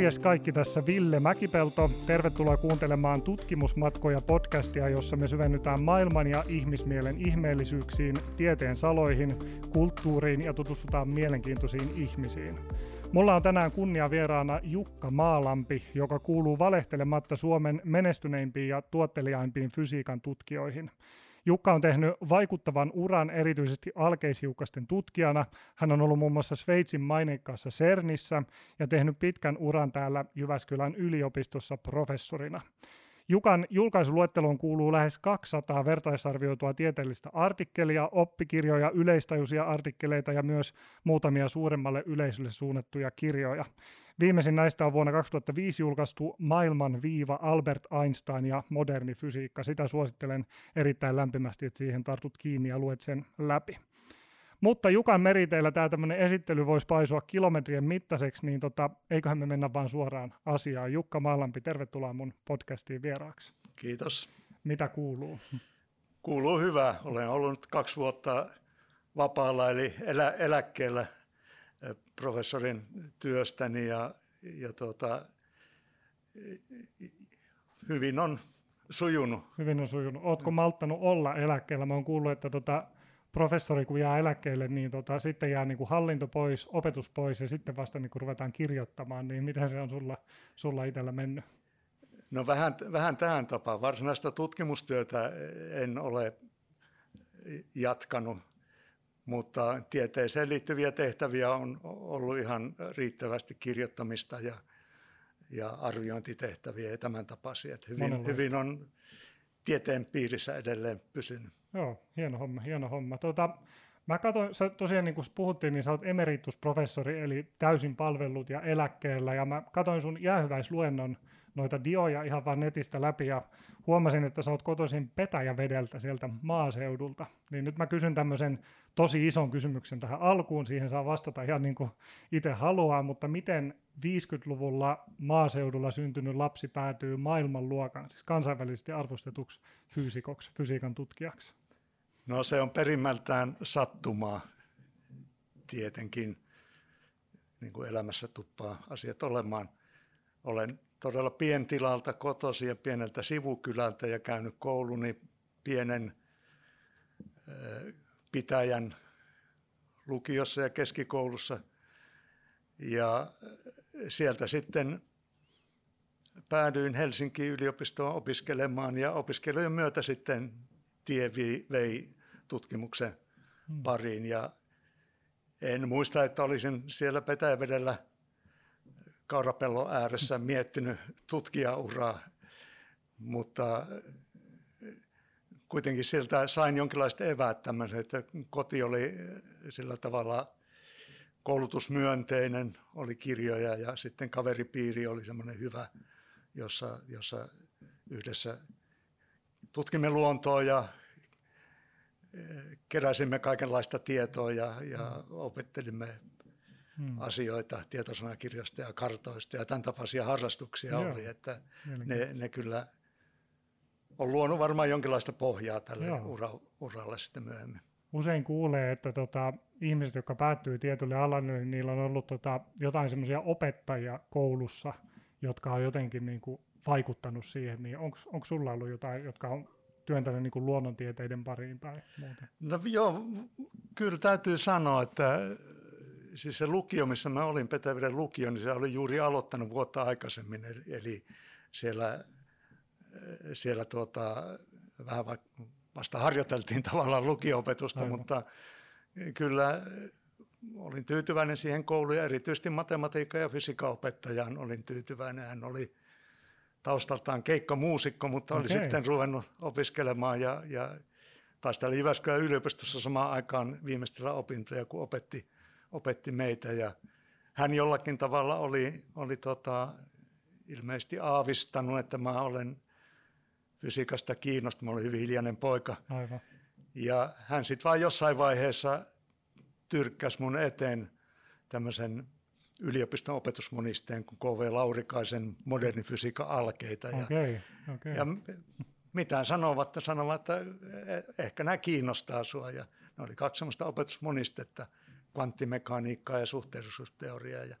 Morjes kaikki tässä Ville Mäkipelto. Tervetuloa kuuntelemaan Tutkimusmatkoja podcastia, jossa me syvennytään maailman ja ihmismielen ihmeellisyyksiin, tieteen saloihin, kulttuuriin ja tutustutaan mielenkiintoisiin ihmisiin. Mulla on tänään kunnia vieraana Jukka Maalampi, joka kuuluu valehtelematta Suomen menestyneimpiin ja tuotteliaimpiin fysiikan tutkijoihin. Jukka on tehnyt vaikuttavan uran erityisesti alkeishiukkasten tutkijana. Hän on ollut muun muassa Sveitsin maineikkaassa CERNissä ja tehnyt pitkän uran täällä Jyväskylän yliopistossa professorina. Jukan julkaisuluetteloon kuuluu lähes 200 vertaisarvioitua tieteellistä artikkelia, oppikirjoja, yleistajuisia artikkeleita ja myös muutamia suuremmalle yleisölle suunnattuja kirjoja. Viimeisin näistä on vuonna 2005 julkaistu Maailman viiva Albert Einstein ja moderni fysiikka. Sitä suosittelen erittäin lämpimästi, että siihen tartut kiinni ja luet sen läpi. Mutta Jukan meriteillä tämä tämmöinen esittely voisi paisua kilometrien mittaiseksi, niin tota, eiköhän me mennä vaan suoraan asiaan. Jukka Maalampi, tervetuloa mun podcastiin vieraaksi. Kiitos. Mitä kuuluu? Kuuluu hyvä. Olen ollut kaksi vuotta vapaalla eli elä, eläkkeellä professorin työstäni ja, ja tuota, hyvin on sujunut. Hyvin on sujunut. Oletko malttanut olla eläkkeellä? Mä oon kuullut, että tota, professori kun jää eläkkeelle, niin tota, sitten jää niin kuin hallinto pois, opetus pois ja sitten vasta niin kuin ruvetaan kirjoittamaan, niin miten se on sulla, sulla itsellä mennyt? No vähän, vähän tähän tapaan. Varsinaista tutkimustyötä en ole jatkanut, mutta tieteeseen liittyviä tehtäviä on ollut ihan riittävästi kirjoittamista ja, ja arviointitehtäviä ja tämän tapaisia. hyvin, hyvin on tieteen piirissä edelleen pysynyt. Joo, hieno homma, hieno homma. Tuota, mä katsoin, sä tosiaan niin kuin puhuttiin, niin sä oot emeritusprofessori, eli täysin palvellut ja eläkkeellä, ja mä katsoin sun jäähyväisluennon noita dioja ihan vaan netistä läpi, ja huomasin, että sä oot kotoisin Petäjävedeltä sieltä maaseudulta. Niin nyt mä kysyn tämmöisen tosi ison kysymyksen tähän alkuun, siihen saa vastata ihan niin kuin itse haluaa, mutta miten 50-luvulla maaseudulla syntynyt lapsi päätyy maailmanluokan, siis kansainvälisesti arvostetuksi fyysikoksi, fysiikan tutkijaksi? No se on perimmältään sattumaa tietenkin, niin kuin elämässä tuppaa asiat olemaan. Olen todella pientilalta kotosi ja pieneltä sivukylältä ja käynyt kouluni pienen pitäjän lukiossa ja keskikoulussa. Ja sieltä sitten päädyin Helsingin yliopistoon opiskelemaan ja opiskelujen myötä sitten tie vei tutkimuksen hmm. pariin ja en muista, että olisin siellä Petäjävedellä kaurapellon ääressä miettinyt tutkijauraa, mutta kuitenkin sieltä sain jonkinlaista eväät tämmöisen, että koti oli sillä tavalla koulutusmyönteinen, oli kirjoja ja sitten kaveripiiri oli semmoinen hyvä, jossa, jossa yhdessä tutkimme luontoa ja keräsimme kaikenlaista tietoa ja, ja opettelimme hmm. asioita tietosanakirjasta ja kartoista ja tämän tapaisia harrastuksia Joo. oli, että ne, ne kyllä on luonut varmaan jonkinlaista pohjaa tälle ura, uralle sitten myöhemmin. Usein kuulee, että tota, ihmiset, jotka päättyy tietylle alalle, niin niillä on ollut tota, jotain semmoisia opettajia koulussa, jotka on jotenkin niin kuin, vaikuttanut siihen, niin onko sulla ollut jotain, jotka on työntänyt niin kuin luonnontieteiden pariin tai muuta? No joo, kyllä täytyy sanoa, että siis se lukio, missä mä olin, Petäveden lukio, niin se oli juuri aloittanut vuotta aikaisemmin, eli siellä, siellä tuota, vähän vasta harjoiteltiin tavallaan lukio-opetusta, Aivan. mutta kyllä olin tyytyväinen siihen kouluun ja erityisesti matematiikka- ja fysiikan olin tyytyväinen. Hän oli taustaltaan keikkamuusikko, mutta okay. oli sitten ruvennut opiskelemaan ja, ja taisteli Jyväskylän yliopistossa samaan aikaan viimeistellä opintoja, kun opetti, opetti meitä. Ja hän jollakin tavalla oli, oli tota, ilmeisesti aavistanut, että mä olen fysiikasta kiinnostunut. Mä olin hyvin hiljainen poika. Aivan. Ja hän sitten vaan jossain vaiheessa tyrkkäsi mun eteen tämmöisen yliopiston opetusmonisteen kuin KV Laurikaisen moderni fysiikan alkeita. Ja, okay, okay. ja mitään sanovat, sanovat, että ehkä nämä kiinnostaa sinua. Ja ne oli kaksi sellaista opetusmonistetta, kvanttimekaniikkaa ja suhteellisuusteoriaa. Ja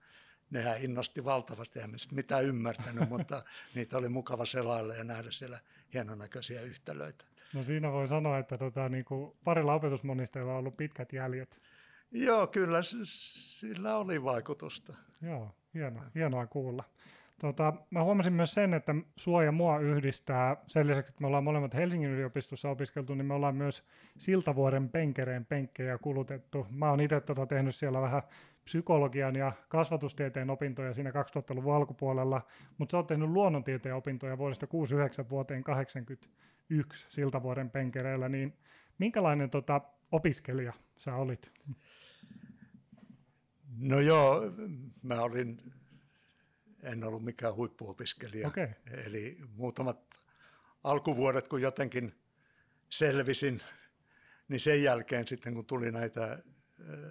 nehän innosti valtavasti, eihän sitä mitään ymmärtänyt, mutta niitä oli mukava selailla ja nähdä siellä hienonäköisiä yhtälöitä. No siinä voi sanoa, että tota, niin kuin parilla opetusmonisteilla on ollut pitkät jäljet. Joo, kyllä sillä oli vaikutusta. Joo, hienoa, hienoa kuulla. Tota, mä huomasin myös sen, että sua ja mua yhdistää, sen lisäksi, että me ollaan molemmat Helsingin yliopistossa opiskeltu, niin me ollaan myös Siltavuoren penkereen penkkejä kulutettu. Mä oon itse tota tehnyt siellä vähän psykologian ja kasvatustieteen opintoja siinä 2000-luvun alkupuolella, mutta sä oot tehnyt luonnontieteen opintoja vuodesta 69 vuoteen 81 Siltavuoren penkereellä, niin minkälainen tota, opiskelija sä olit? No joo, mä olin en ollut mikään huippuopiskelija. Okay. Eli muutamat alkuvuodet, kun jotenkin selvisin, niin sen jälkeen sitten kun tuli näitä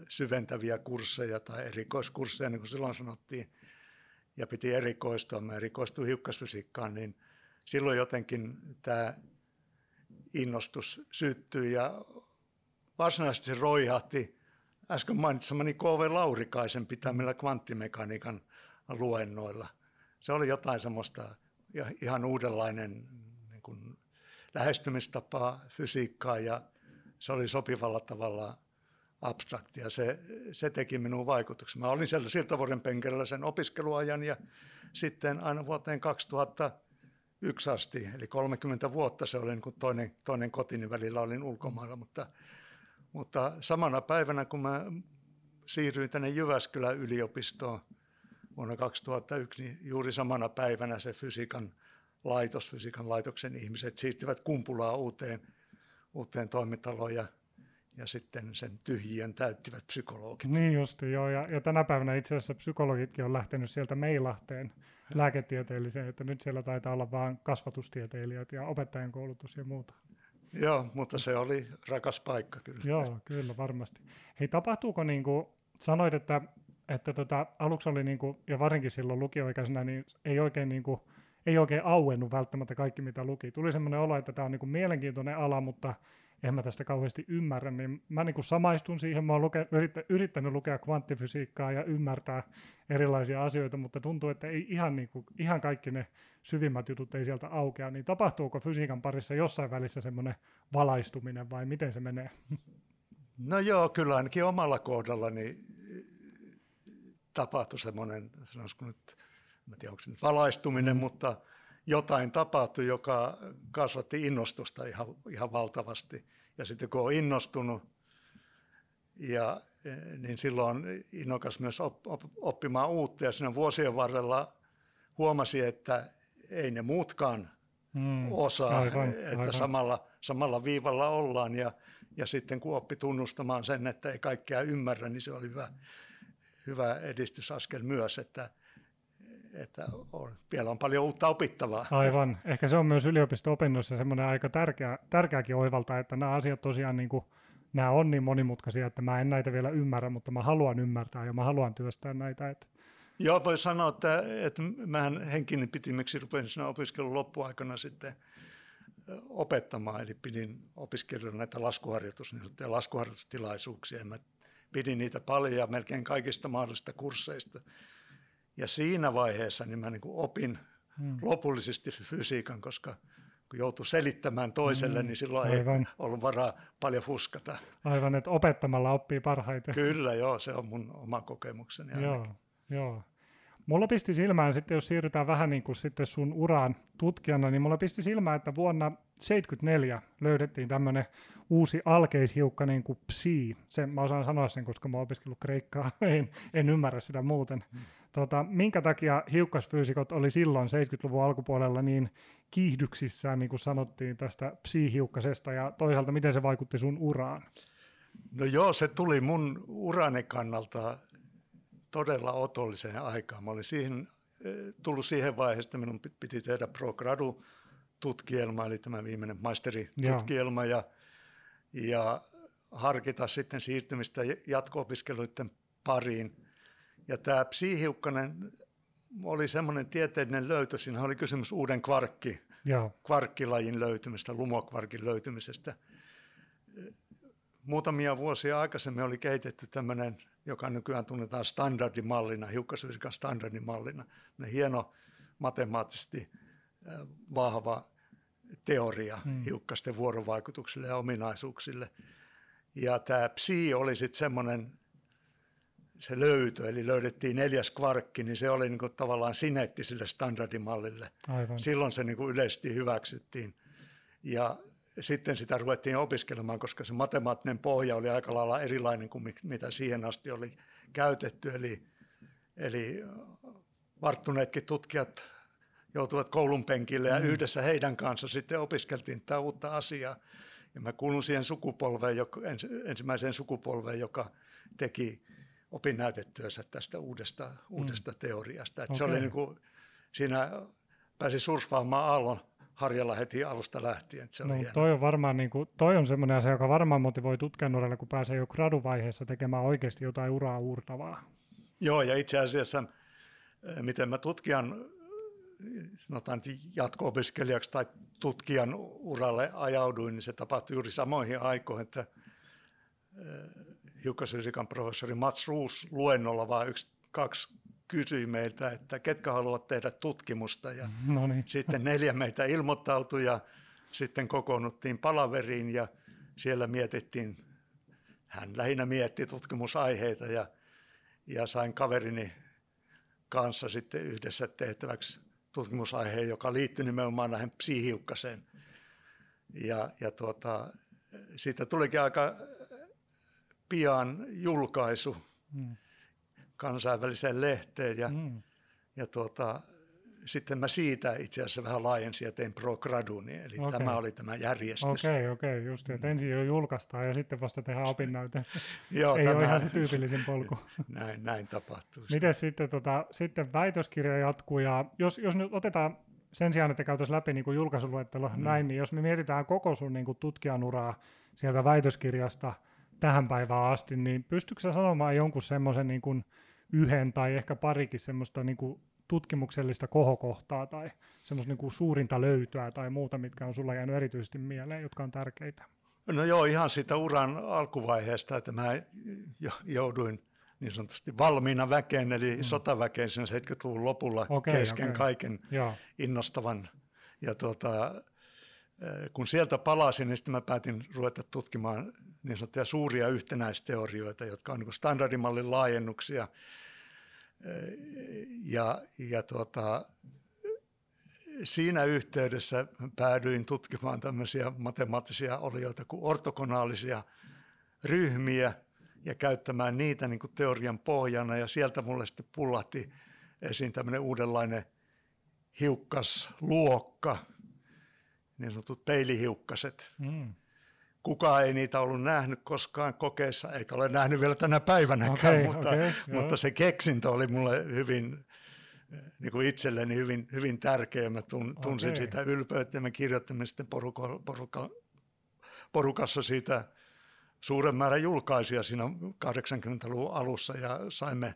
syventäviä kursseja tai erikoiskursseja, niin kuin silloin sanottiin, ja piti erikoistua, mä erikoistuin hiukkasfysiikkaan, niin silloin jotenkin tämä innostus syttyi ja varsinaisesti se roihahti äsken mainitsemani K.V. Laurikaisen pitämillä kvanttimekaniikan luennoilla. Se oli jotain semmoista ihan uudenlainen niin kuin lähestymistapa fysiikkaa ja se oli sopivalla tavalla abstraktia. Se, se teki minun vaikutuksen. Mä olin siellä Siltavuoren penkellä sen opiskeluajan ja sitten aina vuoteen 2001 asti, eli 30 vuotta se oli niin kuin toinen, toinen kotini välillä olin ulkomailla, mutta, mutta samana päivänä kun mä siirryin tänne Jyväskylän yliopistoon, vuonna 2001, niin juuri samana päivänä se fysiikan laitos, fysiikan laitoksen ihmiset siirtyvät Kumpulaan uuteen, uuteen toimitaloon ja, ja sitten sen tyhjien täyttivät psykologit. Niin just, joo. Ja, ja tänä päivänä itse asiassa psykologitkin on lähtenyt sieltä Meilahteen lääketieteelliseen, että nyt siellä taitaa olla vain kasvatustieteilijät ja opettajan koulutus ja muuta. Joo, mutta se oli rakas paikka kyllä. Joo, kyllä varmasti. Hei, tapahtuuko niin kuin, sanoit, että että tota, aluksi oli, niinku, ja varsinkin silloin lukioikäisenä, niin ei oikein, niinku, ei oikein auennut välttämättä kaikki, mitä luki. Tuli semmoinen olo, että tämä on niinku mielenkiintoinen ala, mutta en mä tästä kauheasti ymmärrä, niin mä niinku samaistun siihen, mä oon luke, yrittä, yrittänyt lukea kvanttifysiikkaa ja ymmärtää erilaisia asioita, mutta tuntuu, että ei ihan, niinku, ihan kaikki ne syvimmät jutut ei sieltä aukea, niin tapahtuuko fysiikan parissa jossain välissä semmoinen valaistuminen vai miten se menee? No joo, kyllä ainakin omalla kohdallani tapahtui semmoinen, sanoisiko nyt, en tiedä onko se nyt valaistuminen, mutta jotain tapahtui, joka kasvatti innostusta ihan, ihan valtavasti. Ja sitten kun on innostunut, ja, niin silloin innokas myös op, op, oppimaan uutta. Ja siinä vuosien varrella huomasi, että ei ne muutkaan mm, osaa, aivan, että aivan. Samalla, samalla viivalla ollaan. Ja, ja sitten kun oppi tunnustamaan sen, että ei kaikkea ymmärrä, niin se oli hyvä, hyvä edistysaskel myös, että, että on, vielä on paljon uutta opittavaa. Aivan. Ehkä se on myös yliopisto-opinnoissa semmoinen aika tärkeä, tärkeäkin oivalta, että nämä asiat tosiaan niin kuin, nämä on niin monimutkaisia, että mä en näitä vielä ymmärrä, mutta mä haluan ymmärtää ja mä haluan työstää näitä. Että... Joo, voi sanoa, että, että mähän henkinen pitimiksi rupesin siinä opiskelun loppuaikana sitten opettamaan, eli pidin opiskelijoille näitä laskuharjoitus, niin laskuharjoitustilaisuuksia. Mä pidin niitä paljon ja melkein kaikista mahdollisista kursseista. Ja siinä vaiheessa niin mä niin kuin opin hmm. lopullisesti fysiikan, koska kun joutui selittämään toiselle, hmm. niin silloin Aivan. ei ollut varaa paljon fuskata. Aivan, että opettamalla oppii parhaiten. Kyllä, joo, se on mun oma kokemukseni Joo, joo. Mulla pisti silmään sitten, jos siirrytään vähän niin kuin sitten sun uraan tutkijana, niin mulla pisti silmään, että vuonna 1974 löydettiin tämmöinen uusi alkeishiukka niin kuin psi. Sen, mä osaan sanoa sen, koska mä oon opiskellut kreikkaa, en, en ymmärrä sitä muuten. Hmm. Tota, minkä takia hiukkasfyysikot oli silloin 70-luvun alkupuolella niin kiihdyksissään, niin kuin sanottiin tästä psi-hiukkasesta, ja toisaalta miten se vaikutti sun uraan? No joo, se tuli mun urani kannalta todella otolliseen aikaan. Mä olin siihen, eh, tullut siihen vaiheeseen, että minun piti tehdä pro gradu tutkielma, eli tämä viimeinen maisteritutkielma, ja, ja harkita sitten siirtymistä jatko-opiskeluiden pariin. Ja tämä psihiukkanen oli semmoinen tieteellinen löytö, siinä oli kysymys uuden kvarkki, ja. kvarkkilajin löytymistä, lumokvarkin löytymisestä. Muutamia vuosia aikaisemmin oli kehitetty tämmöinen joka nykyään tunnetaan standardimallina, hiukkasfysiikan standardimallina. Ne hieno matemaattisesti vahva teoria hmm. hiukkasten vuorovaikutuksille ja ominaisuuksille. Ja tämä psi oli sitten semmoinen se löytö, eli löydettiin neljäs kvarkki, niin se oli niin kuin tavallaan sineettiselle standardimallille. Aivan. Silloin se niin kuin yleisesti hyväksyttiin. Ja sitten sitä ruvettiin opiskelemaan, koska se matemaattinen pohja oli aika lailla erilainen kuin mitä siihen asti oli käytetty. Eli, eli varttuneetkin tutkijat joutuvat koulun penkille ja mm. yhdessä heidän kanssa sitten opiskeltiin tätä uutta asiaa. Ja mä kuulun siihen sukupolveen, joka, ensimmäiseen sukupolveen, joka teki opinnäytetyönsä tästä uudesta, mm. uudesta teoriasta. Okay. Se oli niin kuin, siinä pääsi surfaamaan aallon harjalla heti alusta lähtien. Se oli no, toi on varmaan niin kuin, toi on semmoinen asia, joka varmaan motivoi tutkijan kun pääsee jo graduvaiheessa tekemään oikeasti jotain uraa uurtavaa. Joo, ja itse asiassa eh, miten mä tutkijan sanotaan jatko-opiskelijaksi tai tutkijan uralle ajauduin, niin se tapahtui juuri samoihin aikoihin, että eh, hiukkasfysiikan professori Mats Roos luennolla vaan yksi, kaksi kysyi meiltä, että ketkä haluavat tehdä tutkimusta ja no niin. sitten neljä meitä ilmoittautui ja sitten kokoonnuttiin palaveriin ja siellä mietittiin, hän lähinnä mietti tutkimusaiheita ja, ja sain kaverini kanssa sitten yhdessä tehtäväksi tutkimusaiheen, joka liittyi nimenomaan näihin psihiukkaseen. Ja, ja tuota, siitä tulikin aika pian julkaisu mm. Kansainväliseen lehteen ja, mm. ja tuota, sitten mä siitä itse asiassa vähän laajensin ja tein pro graduni, eli okay. tämä oli tämä järjestys. Okei, okay, okei, okay, just, että ensin jo julkaistaan ja sitten vasta tehdään opinnäyte. Joo, Ei tämä... ole ihan se tyypillisin polku. näin, näin tapahtuu. Miten sitten, tota, sitten väitöskirja jatkuu ja jos, jos nyt otetaan sen sijaan, että käytäisiin läpi niin julkaisuluettelo mm. näin, niin jos me mietitään koko sun niin kuin tutkijan uraa sieltä väitöskirjasta – tähän päivään asti, niin pystytkö sä sanomaan jonkun semmoisen niin kuin yhden tai ehkä parikin semmoista niin kuin tutkimuksellista kohokohtaa tai semmoista niin kuin suurinta löytöä tai muuta, mitkä on sulla jäänyt erityisesti mieleen, jotka on tärkeitä? No joo, ihan siitä uran alkuvaiheesta, että mä jouduin niin sanotusti valmiina väkeen, eli mm. sotaväkeen sen 70-luvun lopulla okay, kesken okay. kaiken Joo. innostavan. Ja tuota, kun sieltä palasin, niin sitten mä päätin ruveta tutkimaan niin sanottuja suuria yhtenäisteorioita, jotka on niin standardimallin laajennuksia. Ja, ja tuota, siinä yhteydessä päädyin tutkimaan tämmöisiä matemaattisia olioita kuin ortogonaalisia ryhmiä ja käyttämään niitä niin kuin teorian pohjana. Ja sieltä mulle sitten pullahti esiin tämmöinen uudenlainen hiukkasluokka, niin sanotut peilihiukkaset. Mm kukaan ei niitä ollut nähnyt koskaan kokeessa, eikä ole nähnyt vielä tänä päivänäkään, okay, mutta, okay, mutta se keksintö oli mulle hyvin, niin kuin itselleni hyvin, hyvin tärkeä. Mä tun, tunsin okay. sitä ylpeyttä ja me kirjoittamme sitten poruka, poruka, porukassa siitä suuren määrän julkaisia siinä 80-luvun alussa ja saimme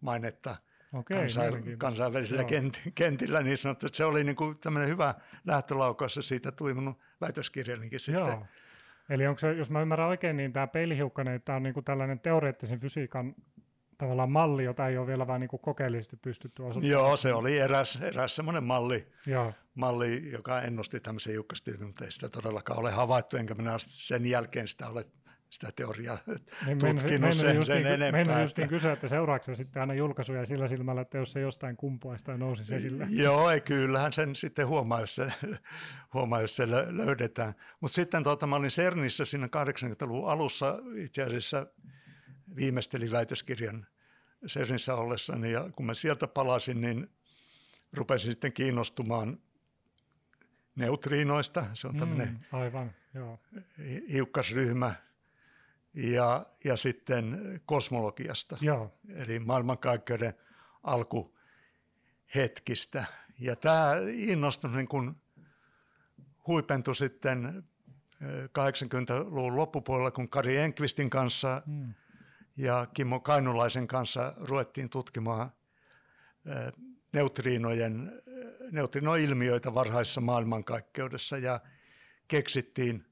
mainetta okay, kansain, kansainvälisillä kent, kentillä niin sanottu, että se oli niin kuin tämmöinen hyvä lähtölaukaus ja siitä tuli minun väitöskirjaninkin sitten. Joo Eli onko se, jos mä ymmärrän oikein, niin tämä peilihiukkanen, tämä on niinku tällainen teoreettisen fysiikan tavallaan malli, jota ei ole vielä vain niinku kokeellisesti pystytty osoittamaan. Joo, se oli eräs, eräs semmoinen malli, Joo. malli, joka ennusti tämmöisen hiukkastyypin, mutta ei sitä todellakaan ole havaittu, enkä minä sen jälkeen sitä ole sitä teoriaa niin tutkinut sen, sen niin, enempää. Meidän just niin kysyä, että seuraako sitten aina julkaisuja sillä silmällä, että jos se jostain kumpuaisi tai nousisi esille? Joo, ei, kyllähän sen sitten huomaa, jos se, huomaa, jos se löydetään. Mutta sitten tuota, mä olin CERNissä siinä 80-luvun alussa itse asiassa viimeistelin väitöskirjan CERNissä ollessani ja kun mä sieltä palasin, niin rupesin sitten kiinnostumaan neutriinoista. Se on tämmöinen mm, aivan, joo. hiukkasryhmä, ja, ja sitten kosmologiasta, Joo. eli maailmankaikkeuden alkuhetkistä. Ja tämä innostus niin kun huipentui sitten 80-luvun loppupuolella, kun Kari Enqvistin kanssa hmm. ja Kimmo Kainulaisen kanssa ruvettiin tutkimaan neutriinojen, neutrinoilmiöitä varhaisessa maailmankaikkeudessa ja keksittiin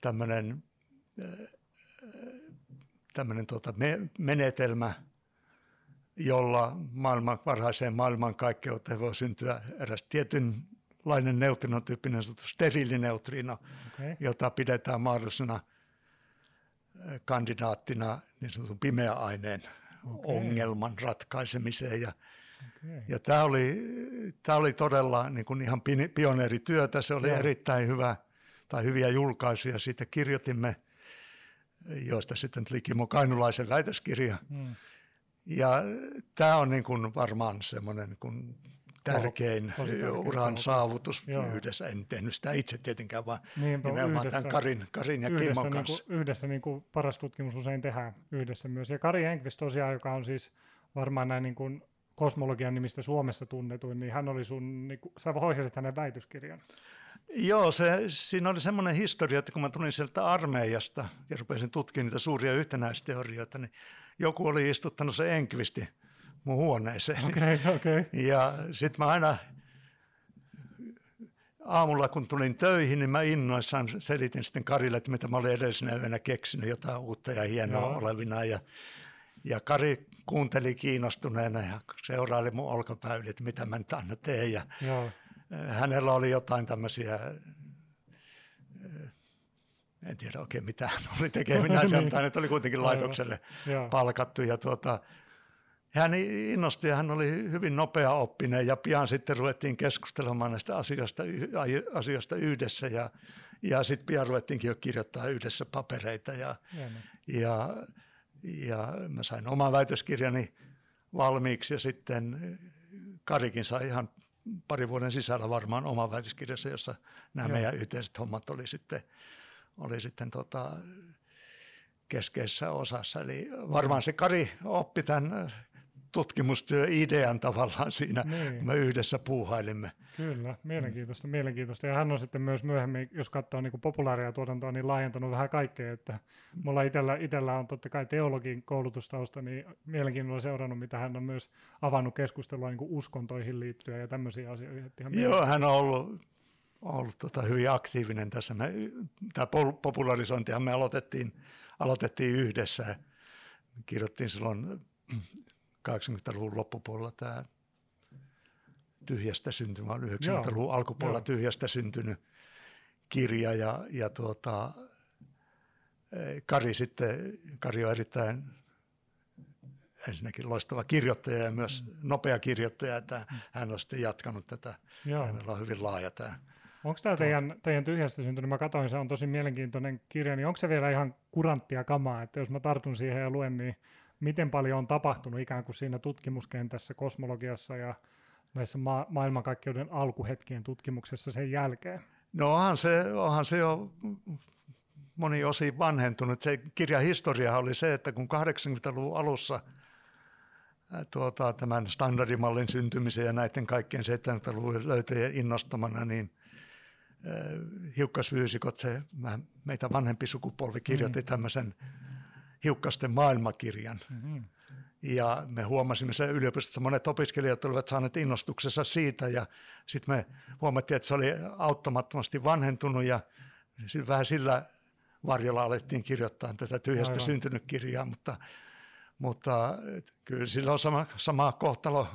tämmöinen tämmöinen tuota me, menetelmä, jolla maailman, varhaiseen maailmankaikkeuteen voi syntyä eräs tietynlainen neutrinotyyppinen steriilineutrino, okay. jota pidetään mahdollisena kandidaattina niin sanotun pimeä aineen okay. ongelman ratkaisemiseen. Ja, okay. ja tämä, oli, tämä oli todella niin kuin ihan pioneerityötä, se oli Joo. erittäin hyvä tai hyviä julkaisuja. Siitä kirjoitimme, joista sitten tuli Kimo Kainulaisen väitöskirja. Hmm. Ja tämä on niin kuin varmaan semmoinen kuin tärkein oh, uran saavutus Joo. yhdessä. En tehnyt sitä itse tietenkään, vaan Niinpä, nimenomaan yhdessä, tämän Karin, Karin ja yhdessä, Kimmon niin kanssa. Kuin, yhdessä niin kuin paras tutkimus usein tehdään yhdessä myös. Ja Kari Henkvist tosiaan, joka on siis varmaan näin niin kuin kosmologian nimistä Suomessa tunnetuin, niin hän oli sun, niin kuin, sä hoidasit hänen väitöskirjan. Joo, se, siinä oli semmoinen historia, että kun mä tulin sieltä armeijasta ja rupesin tutkimaan niitä suuria yhtenäisteorioita, niin joku oli istuttanut se Enkvisti mun huoneeseen. Okay, okay. Ja sitten mä aina aamulla kun tulin töihin, niin mä innoissaan selitin sitten Karille, että mitä mä olin edellisenä yönä keksinyt jotain uutta ja hienoa Joo. olevina. Ja, ja Kari kuunteli kiinnostuneena ja seuraili mun olkapäyli, että mitä mä nyt aina teen. Ja Joo. Hänellä oli jotain tämmöisiä en tiedä oikein mitä hän oli tekeminen, niin. mutta hänet oli kuitenkin laitokselle palkattu. Ja tuota, hän innostui ja hän oli hyvin nopea oppinen ja pian sitten ruvettiin keskustelemaan näistä asioista, asioista yhdessä ja, ja sitten pian ruvettiinkin jo kirjoittaa yhdessä papereita ja, ja, ja mä sain oman väitöskirjani valmiiksi ja sitten Karikin sai ihan pari vuoden sisällä varmaan oman väitöskirjassa, jossa nämä Joo. meidän yhteiset hommat oli sitten, oli sitten tota, keskeisessä osassa. Eli varmaan se Kari oppi tämän tutkimustyöidean tavallaan siinä, niin. kun me yhdessä puuhailimme. Kyllä, mielenkiintoista, mm. mielenkiintoista. Ja hän on sitten myös myöhemmin, jos katsoo niin populaaria tuotantoa, niin laajentanut vähän kaikkea. Että mulla itsellä, itsellä on totta kai teologin koulutustausta, niin mielenkiinnolla seurannut, mitä hän on myös avannut keskustelua niin uskontoihin liittyen ja tämmöisiä asioita. Ihan Joo, hän on ollut, ollut tota hyvin aktiivinen tässä. Me, tämä popularisointihan me aloitettiin, aloitettiin yhdessä. Kirjoittiin silloin 80-luvun loppupuolella tämä tyhjästä syntynyt, vaan 90-luvun Joo. alkupuolella Joo. tyhjästä syntynyt kirja ja, ja tuota, eh, Kari sitten, Kari on erittäin ensinnäkin loistava kirjoittaja ja myös mm. nopea kirjoittaja, että hän on sitten jatkanut tätä. Joo. Hänellä on hyvin laaja tämä. Onko tämä teidän, teidän tyhjästä syntynyt, mä katsoin, se on tosi mielenkiintoinen kirja, niin onko se vielä ihan kuranttia kamaa, että jos mä tartun siihen ja luen, niin miten paljon on tapahtunut ikään kuin siinä tutkimuskentässä, kosmologiassa ja näissä ma- maailmankaikkeuden alkuhetkien tutkimuksessa sen jälkeen? No onhan se, onhan se jo moni osi vanhentunut. Se kirjan historia oli se, että kun 80-luvun alussa tuota, tämän standardimallin syntymisen ja näiden kaikkien 70-luvun löytöjen innostamana, niin hiukkasfyysikot, se meitä vanhempi sukupolvi kirjoitti mm. tämmöisen hiukkasten maailmakirjan. Mm-hmm. Ja me huomasimme se yliopistossa, monet opiskelijat olivat saaneet innostuksessa siitä ja sitten me huomattiin, että se oli auttamattomasti vanhentunut ja vähän sillä varjolla alettiin kirjoittaa tätä tyhjästä Aivan. syntynyt kirjaa, mutta, mutta kyllä sillä on sama, sama kohtalo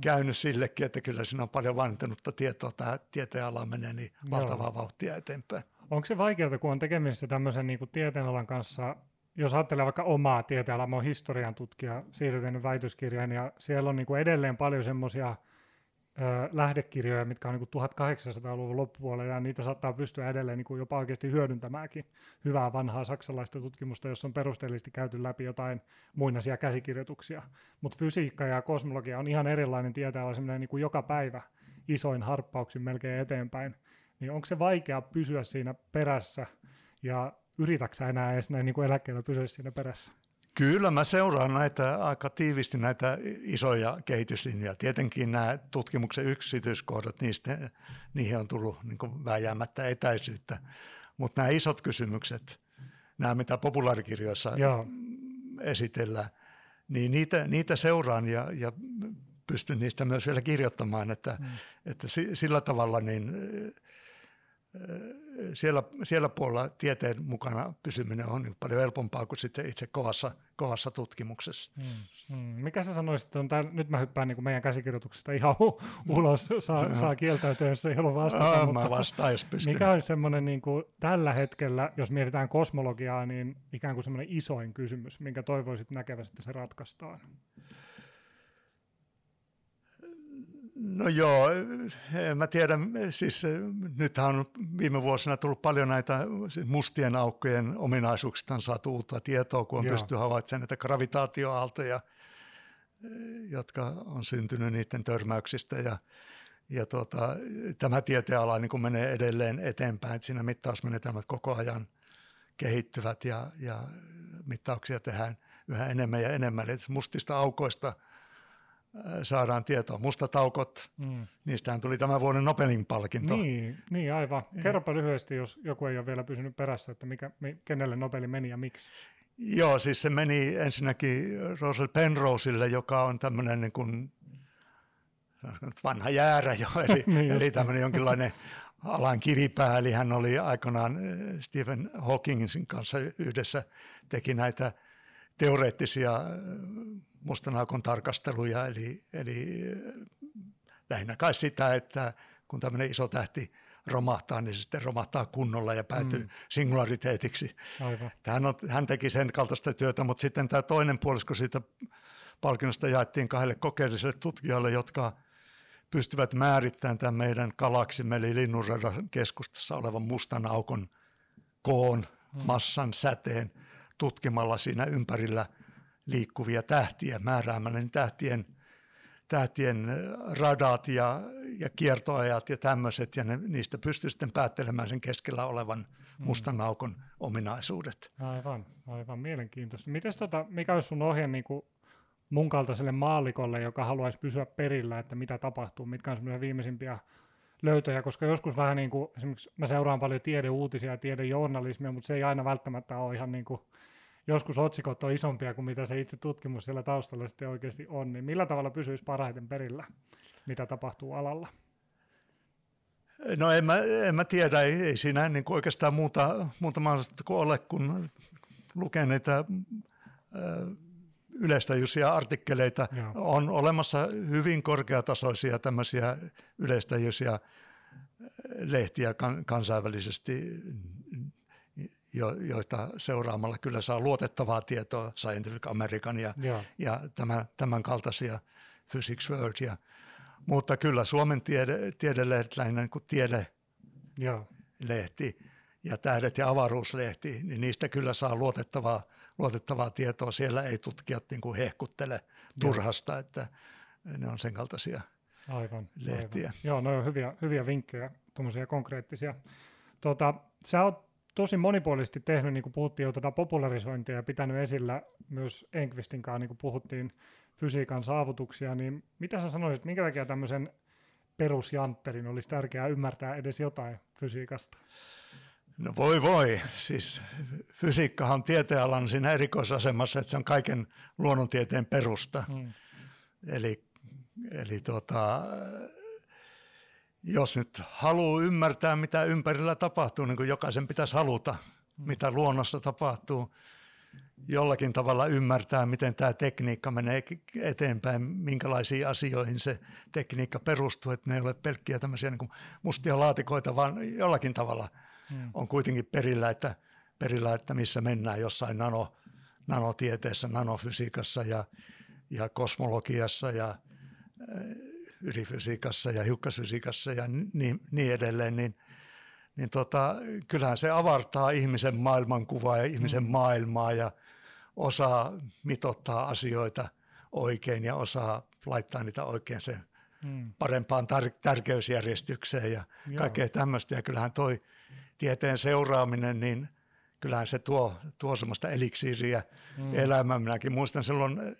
käynyt sillekin, että kyllä siinä on paljon vanhentunutta tietoa, tämä tieteenala menee niin valtavaa vauhtia eteenpäin. Onko se vaikeaa, kun on tekemisissä tämmöisen niin kuin tieteenalan kanssa, jos ajattelee vaikka omaa tieteenalaa, mä oon historian tutkija, siirrytänyt väitöskirjaan, ja siellä on niin kuin edelleen paljon semmoisia lähdekirjoja, mitkä on niin kuin 1800-luvun loppupuolella, ja niitä saattaa pystyä edelleen niin kuin jopa oikeasti hyödyntämäänkin hyvää vanhaa saksalaista tutkimusta, jossa on perusteellisesti käyty läpi jotain muinaisia käsikirjoituksia. Mutta fysiikka ja kosmologia on ihan erilainen tieteellä, semmoinen niin kuin joka päivä isoin harppauksin melkein eteenpäin. Niin onko se vaikea pysyä siinä perässä, ja yritäksä enää edes näin niin kuin eläkkeellä pysyä siinä perässä? Kyllä mä seuraan näitä aika tiivisti näitä isoja kehityslinjoja. Tietenkin nämä tutkimuksen yksityiskohdat, niistä, niihin on tullut niin vääjäämättä etäisyyttä. Mutta nämä isot kysymykset, nämä mitä populaarikirjoissa Joo. esitellään, niin niitä, niitä seuraan ja, ja pystyn niistä myös vielä kirjoittamaan, että, mm. että sillä tavalla niin siellä, siellä puolella tieteen mukana pysyminen on paljon helpompaa kuin sitten itse kovassa, kovassa tutkimuksessa. Hmm. Hmm. Mikä sä sanoisit, on tää, nyt mä hyppään niin meidän käsikirjoituksesta ihan hu- ulos, saa, saa kieltäytyä, jos ei halua vastata. Oh, mä vastaan, jos pystyn. Mikä olisi semmoinen niin kuin, tällä hetkellä, jos mietitään kosmologiaa, niin ikään kuin semmoinen isoin kysymys, minkä toivoisit näkevästi, että se ratkaistaan? No joo, en mä tiedä, siis nythän on viime vuosina tullut paljon näitä siis mustien aukkojen ominaisuuksista on saatu uutta tietoa, kun on joo. pysty havaitsemaan näitä gravitaatioaaltoja, jotka on syntynyt niiden törmäyksistä ja, ja tuota, tämä tieteenala niin menee edelleen eteenpäin, että siinä mittausmenetelmät koko ajan kehittyvät ja, ja mittauksia tehdään yhä enemmän ja enemmän. Eli mustista aukoista – saadaan tietoa. Mustat aukot, mm. niistähän tuli tämän vuoden Nobelin palkinto. Niin, niin aivan. Kerropa lyhyesti, jos joku ei ole vielä pysynyt perässä, että mikä, kenelle Nobeli meni ja miksi. Joo, siis se meni ensinnäkin Rosel Penroseille, joka on tämmöinen niin kuin, vanha jäärä jo, eli, niin eli tämmöinen jonkinlainen alan kivipää, eli hän oli aikanaan Stephen Hawkingin kanssa yhdessä, teki näitä teoreettisia mustanaukon tarkasteluja, eli, eli lähinnä kai sitä, että kun tämmöinen iso tähti romahtaa, niin se sitten romahtaa kunnolla ja päätyy mm. singulariteetiksi. Hän, on, hän teki sen kaltaista työtä, mutta sitten tämä toinen puolisko siitä palkinnosta jaettiin kahdelle kokeelliselle tutkijalle, jotka pystyvät määrittämään tämän meidän galaksimme, eli linnunradan keskustassa olevan mustan aukon koon, mm. massan, säteen tutkimalla siinä ympärillä – liikkuvia tähtiä määräämällä niin tähtien, tähtien radat ja, ja kiertoajat ja tämmöiset, ja ne, niistä pystyy sitten päättelemään sen keskellä olevan mm. mustan aukon ominaisuudet. Aivan, aivan mielenkiintoista. Mites tota, mikä olisi sun ohje niin kuin mun kaltaiselle maallikolle, joka haluaisi pysyä perillä, että mitä tapahtuu, mitkä on semmoisia viimeisimpiä löytöjä, koska joskus vähän niin kuin, esimerkiksi mä seuraan paljon tiedeuutisia ja tiedejournalismia, mutta se ei aina välttämättä ole ihan niin kuin joskus otsikot on isompia kuin mitä se itse tutkimus siellä taustalla sitten oikeasti on, niin millä tavalla pysyisi parhaiten perillä, mitä tapahtuu alalla? No en mä, en mä tiedä, ei, ei siinä niin kuin oikeastaan muuta, muuta mahdollista kuin ole, kun lukee niitä yleistäjyisiä artikkeleita. Joo. On olemassa hyvin korkeatasoisia tämmöisiä yleistäjyisiä lehtiä kan, kansainvälisesti jo, joita seuraamalla kyllä saa luotettavaa tietoa, Scientific American ja, ja tämän, tämän kaltaisia Physics World. Ja, mutta kyllä Suomen tiede, tiedelehdet lähinnä niin kuin tiedelehti ja tähdet ja avaruuslehti, niin niistä kyllä saa luotettavaa, luotettavaa tietoa. Siellä ei tutkijat niin kuin hehkuttele turhasta, Joo. että ne on sen kaltaisia aivan, lehtiä. Aivan. Joo, no on hyviä, hyviä vinkkejä, tuommoisia konkreettisia. Tota, sä oot tosi monipuolisesti tehnyt, niin kuin puhuttiin jo tuota popularisointia ja pitänyt esillä myös Enqvistin kanssa, niin kuin puhuttiin fysiikan saavutuksia, niin mitä sä sanoisit, minkä takia tämmöisen perusjantterin olisi tärkeää ymmärtää edes jotain fysiikasta? No voi voi, siis fysiikkahan on tieteenalan siinä erikoisasemassa, että se on kaiken luonnontieteen perusta. Hmm. Eli, eli tuota, jos nyt haluaa ymmärtää, mitä ympärillä tapahtuu, niin kuin jokaisen pitäisi haluta, mitä luonnossa tapahtuu, jollakin tavalla ymmärtää, miten tämä tekniikka menee eteenpäin, minkälaisiin asioihin se tekniikka perustuu, että ne ei ole pelkkiä tämmöisiä niin mustia laatikoita, vaan jollakin tavalla hmm. on kuitenkin perillä, että, perillä, että missä mennään jossain nano, nanotieteessä, nanofysiikassa ja, ja kosmologiassa ja ydinfysiikassa ja hiukkasfysiikassa ja niin, niin edelleen, niin, niin tota, kyllähän se avartaa ihmisen maailmankuvaa ja ihmisen mm. maailmaa ja osaa mitottaa asioita oikein ja osaa laittaa niitä oikein se mm. parempaan tar- tärkeysjärjestykseen ja Joo. kaikkea tämmöistä. Ja kyllähän toi tieteen seuraaminen, niin kyllähän se tuo, tuo semmoista eliksiiriä mm. elämään. Minäkin muistan silloin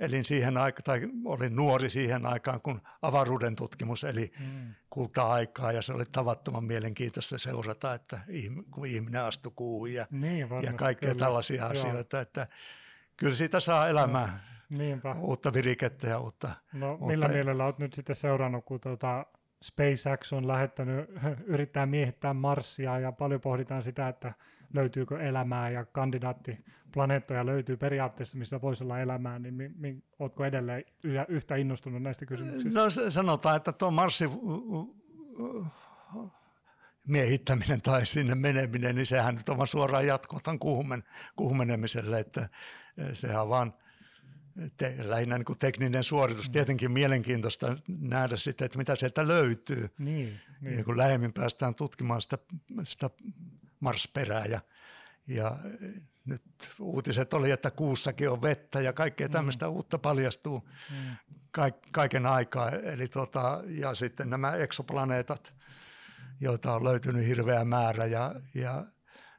elin siihen aikaan, tai olin nuori siihen aikaan, kun avaruuden tutkimus eli mm. kulta-aikaa, ja se oli tavattoman mielenkiintoista seurata, että kun ihminen astui kuuhun ja, niin, ja kaikkea kyllä. tällaisia Joo. asioita, että kyllä siitä saa elämää. No. Niinpä. uutta virikettä ja uutta. No millä uutta... mielellä olet nyt sitten seurannut, kun tuota, SpaceX on lähettänyt, yrittää miehittää Marsia ja paljon pohditaan sitä, että löytyykö elämää ja kandidaattiplaneettoja löytyy periaatteessa, missä voisi olla elämää, niin mi, mi, oletko edelleen yhtä innostunut näistä kysymyksistä? No sanotaan, että tuo Marsi miehittäminen tai sinne meneminen, niin sehän nyt on suoraan jatkoa tämän kuhumen, kuhumenemiselle, että sehän vaan te, lähinnä niin kuin tekninen suoritus. Mm. Tietenkin mielenkiintoista nähdä sitten, että mitä sieltä löytyy. Niin, niin. Ja kun lähemmin päästään tutkimaan sitä, sitä marsperää ja, ja nyt uutiset oli, että kuussakin on vettä ja kaikkea mm. tämmöistä uutta paljastuu mm. kaiken aikaa. Eli tota, ja sitten nämä eksoplaneetat, joita on löytynyt hirveä määrä ja, ja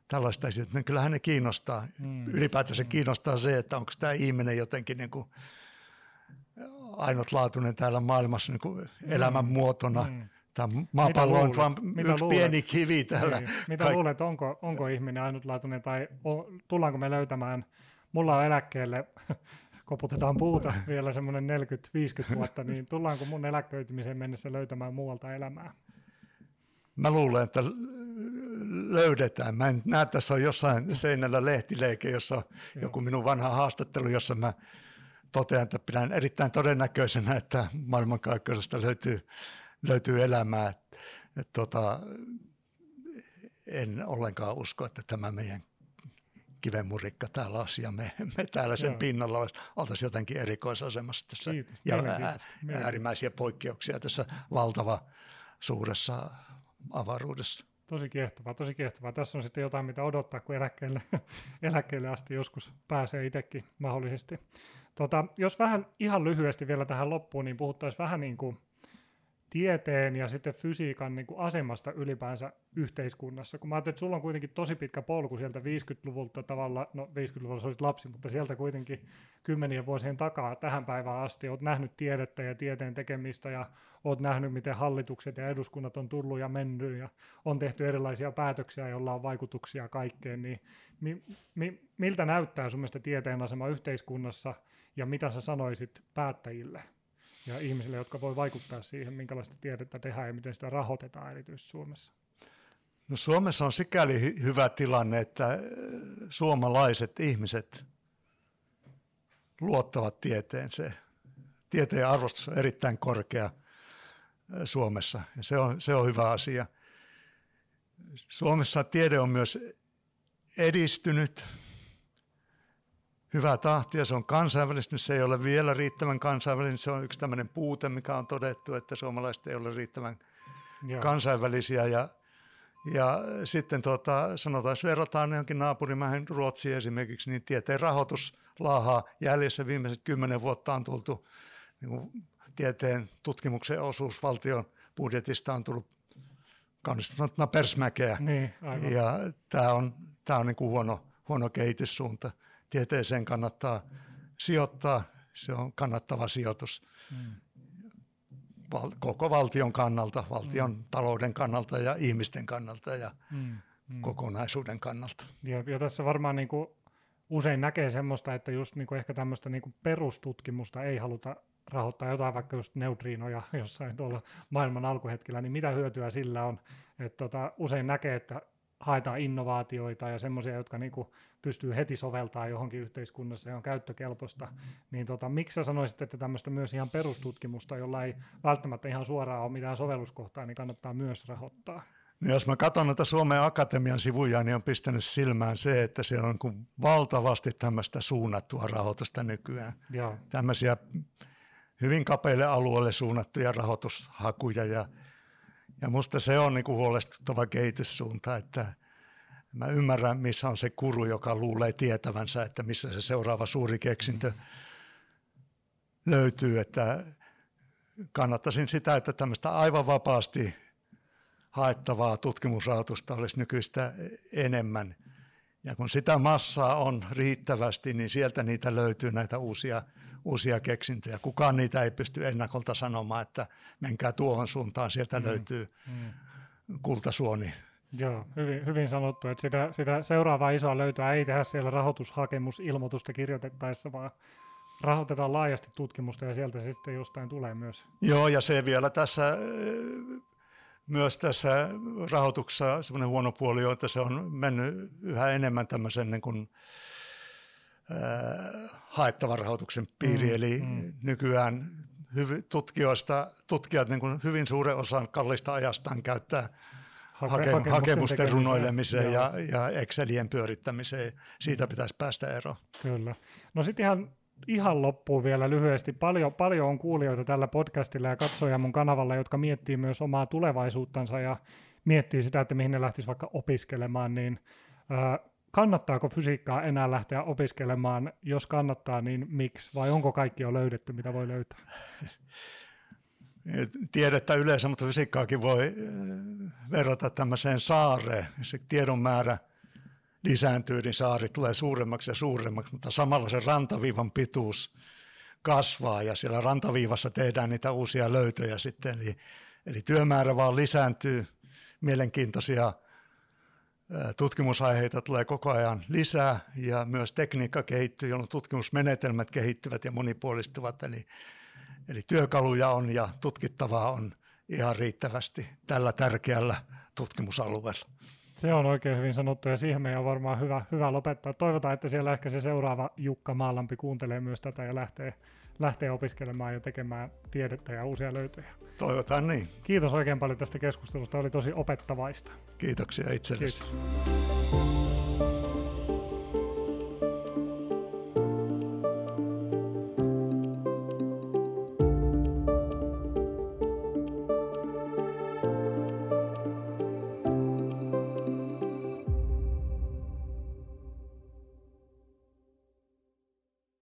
tällaista niin kyllähän ne kiinnostaa. Mm. Ylipäätään se mm. kiinnostaa se, että onko tämä ihminen jotenkin niin kuin ainutlaatuinen täällä maailmassa niin kuin mm. elämänmuotona. Mm. Tämä maapallo on vain yksi luulet? pieni kivi täällä. Niin. Mitä Kaik- luulet, onko, onko ihminen ainutlaatuinen tai o, tullaanko me löytämään, mulla on eläkkeelle, koputetaan puuta vielä semmoinen 40-50 vuotta, niin tullaanko mun eläköitymiseen mennessä löytämään muualta elämää? Mä luulen, että löydetään. Mä en näe, tässä on jossain seinällä lehtileike, jossa on joku minun vanha haastattelu, jossa mä totean, että pidän erittäin todennäköisenä, että maailmankaikkeudesta löytyy, löytyy elämää. Et, et, tota, en ollenkaan usko, että tämä meidän kivenmurikka täällä ja me, me täällä sen Joo. pinnalla oltaisiin jotenkin erikoisasemassa tässä. Kiitos. Ja ää, äärimmäisiä poikkeuksia tässä valtava suuressa avaruudessa. Tosi kiehtovaa, tosi kiehtovaa. Tässä on sitten jotain, mitä odottaa, kun eläkkeelle, eläkkeelle asti joskus pääsee itsekin mahdollisesti. Tota, jos vähän ihan lyhyesti vielä tähän loppuun, niin puhuttaisiin vähän niin kuin tieteen ja sitten fysiikan niin kuin asemasta ylipäänsä yhteiskunnassa. Kun mä ajattelin, että sulla on kuitenkin tosi pitkä polku sieltä 50-luvulta tavalla, no 50-luvulla olit lapsi, mutta sieltä kuitenkin kymmenien vuosien takaa tähän päivään asti. Olet nähnyt tiedettä ja tieteen tekemistä ja olet nähnyt, miten hallitukset ja eduskunnat on tullut ja mennyt ja on tehty erilaisia päätöksiä, joilla on vaikutuksia kaikkeen. Niin mi, mi, miltä näyttää sun mielestä tieteen asema yhteiskunnassa ja mitä sä sanoisit päättäjille? Ja ihmisille, jotka voi vaikuttaa siihen, minkälaista tiedettä tehdään ja miten sitä rahoitetaan erityisesti Suomessa? No Suomessa on sikäli hy- hyvä tilanne, että äh, suomalaiset ihmiset luottavat tieteeseen. Tieteen arvostus on erittäin korkea äh, Suomessa ja se on, se on hyvä asia. Suomessa tiede on myös edistynyt hyvää tahtia, se on kansainvälistynyt, se ei ole vielä riittävän kansainvälinen, se on yksi tämmöinen puute, mikä on todettu, että suomalaiset ei ole riittävän Joo. kansainvälisiä. Ja, ja sitten tota, sanotaan, jos verrataan johonkin naapurimähän Ruotsiin esimerkiksi, niin tieteen rahoitus laahaa jäljessä viimeiset kymmenen vuotta on tultu, niin kuin tieteen tutkimuksen osuus valtion budjetista on tullut kaunistuneena persmäkeä. Niin, ja tämä on, tämä on niin kuin huono, huono kehityssuunta tieteeseen kannattaa sijoittaa, se on kannattava sijoitus mm. Val, koko valtion kannalta, valtion mm. talouden kannalta ja ihmisten kannalta ja mm. Mm. kokonaisuuden kannalta. Ja, ja tässä varmaan niin kuin usein näkee semmoista, että just niin kuin ehkä tämmöistä niin kuin perustutkimusta ei haluta rahoittaa jotain vaikka just neutriinoja jossain tuolla maailman alkuhetkellä, niin mitä hyötyä sillä on? että tota, usein näkee, että haetaan innovaatioita ja semmoisia, jotka niinku pystyy heti soveltaa johonkin yhteiskunnassa ja on käyttökelpoista, niin tota, miksi sä sanoisit, että tämmöistä myös ihan perustutkimusta, jolla ei välttämättä ihan suoraan ole mitään sovelluskohtaa, niin kannattaa myös rahoittaa? No jos mä katson näitä Suomen Akatemian sivuja, niin on pistänyt silmään se, että siellä on niin valtavasti tämmöistä suunnattua rahoitusta nykyään. Joo. Tämmöisiä hyvin kapeille alueelle suunnattuja rahoitushakuja ja ja musta se on niin kuin huolestuttava kehityssuunta, että mä ymmärrän, missä on se kuru, joka luulee tietävänsä, että missä se seuraava suuri keksintö löytyy, että kannattaisin sitä, että tämmöistä aivan vapaasti haettavaa tutkimusrahoitusta olisi nykyistä enemmän. Ja kun sitä massaa on riittävästi, niin sieltä niitä löytyy näitä uusia uusia keksintöjä. Kukaan niitä ei pysty ennakolta sanomaan, että menkää tuohon suuntaan, sieltä mm. löytyy mm. kultasuoni. Joo, hyvin, hyvin sanottu, että sitä, sitä seuraavaa isoa löytöä ei tehdä siellä rahoitushakemusilmoitusta kirjoitettaessa, vaan rahoitetaan laajasti tutkimusta ja sieltä se sitten jostain tulee myös. Joo, ja se vielä tässä myös tässä rahoituksessa semmoinen huono puoli on, että se on mennyt yhä enemmän tämmöisen niin kuin, haettavan rahoituksen piiri, mm, eli mm. nykyään hyvi, tutkijoista, tutkijat niin kuin hyvin suuren osan kallista ajastaan käyttää Hake, hakemusten, hakemusten runoilemiseen ja, ja Excelien pyörittämiseen. Siitä pitäisi päästä eroon. Kyllä. No sitten ihan ihan loppuun vielä lyhyesti. Paljon, paljon on kuulijoita tällä podcastilla ja katsoja mun kanavalla, jotka miettii myös omaa tulevaisuuttansa ja miettii sitä, että mihin ne lähtisivät vaikka opiskelemaan, niin äh, kannattaako fysiikkaa enää lähteä opiskelemaan? Jos kannattaa, niin miksi? Vai onko kaikki jo löydetty, mitä voi löytää? Tiedettä yleensä, mutta fysiikkaakin voi verrata tämmöiseen saareen. Se tiedon määrä – lisääntyy, niin saari tulee suuremmaksi ja suuremmaksi, mutta samalla se rantaviivan pituus kasvaa ja siellä rantaviivassa tehdään niitä uusia löytöjä sitten. Eli, eli työmäärä vaan lisääntyy, mielenkiintoisia tutkimusaiheita tulee koko ajan lisää ja myös tekniikka kehittyy, jolloin tutkimusmenetelmät kehittyvät ja monipuolistuvat. Eli, eli työkaluja on ja tutkittavaa on ihan riittävästi tällä tärkeällä tutkimusalueella. Se on oikein hyvin sanottu ja siihen meidän on varmaan hyvä, hyvä lopettaa. Toivotaan, että siellä ehkä se seuraava Jukka Maalampi kuuntelee myös tätä ja lähtee, lähtee opiskelemaan ja tekemään tiedettä ja uusia löytöjä. Toivotaan niin. Kiitos oikein paljon tästä keskustelusta, oli tosi opettavaista. Kiitoksia itsellesi. Kiitos.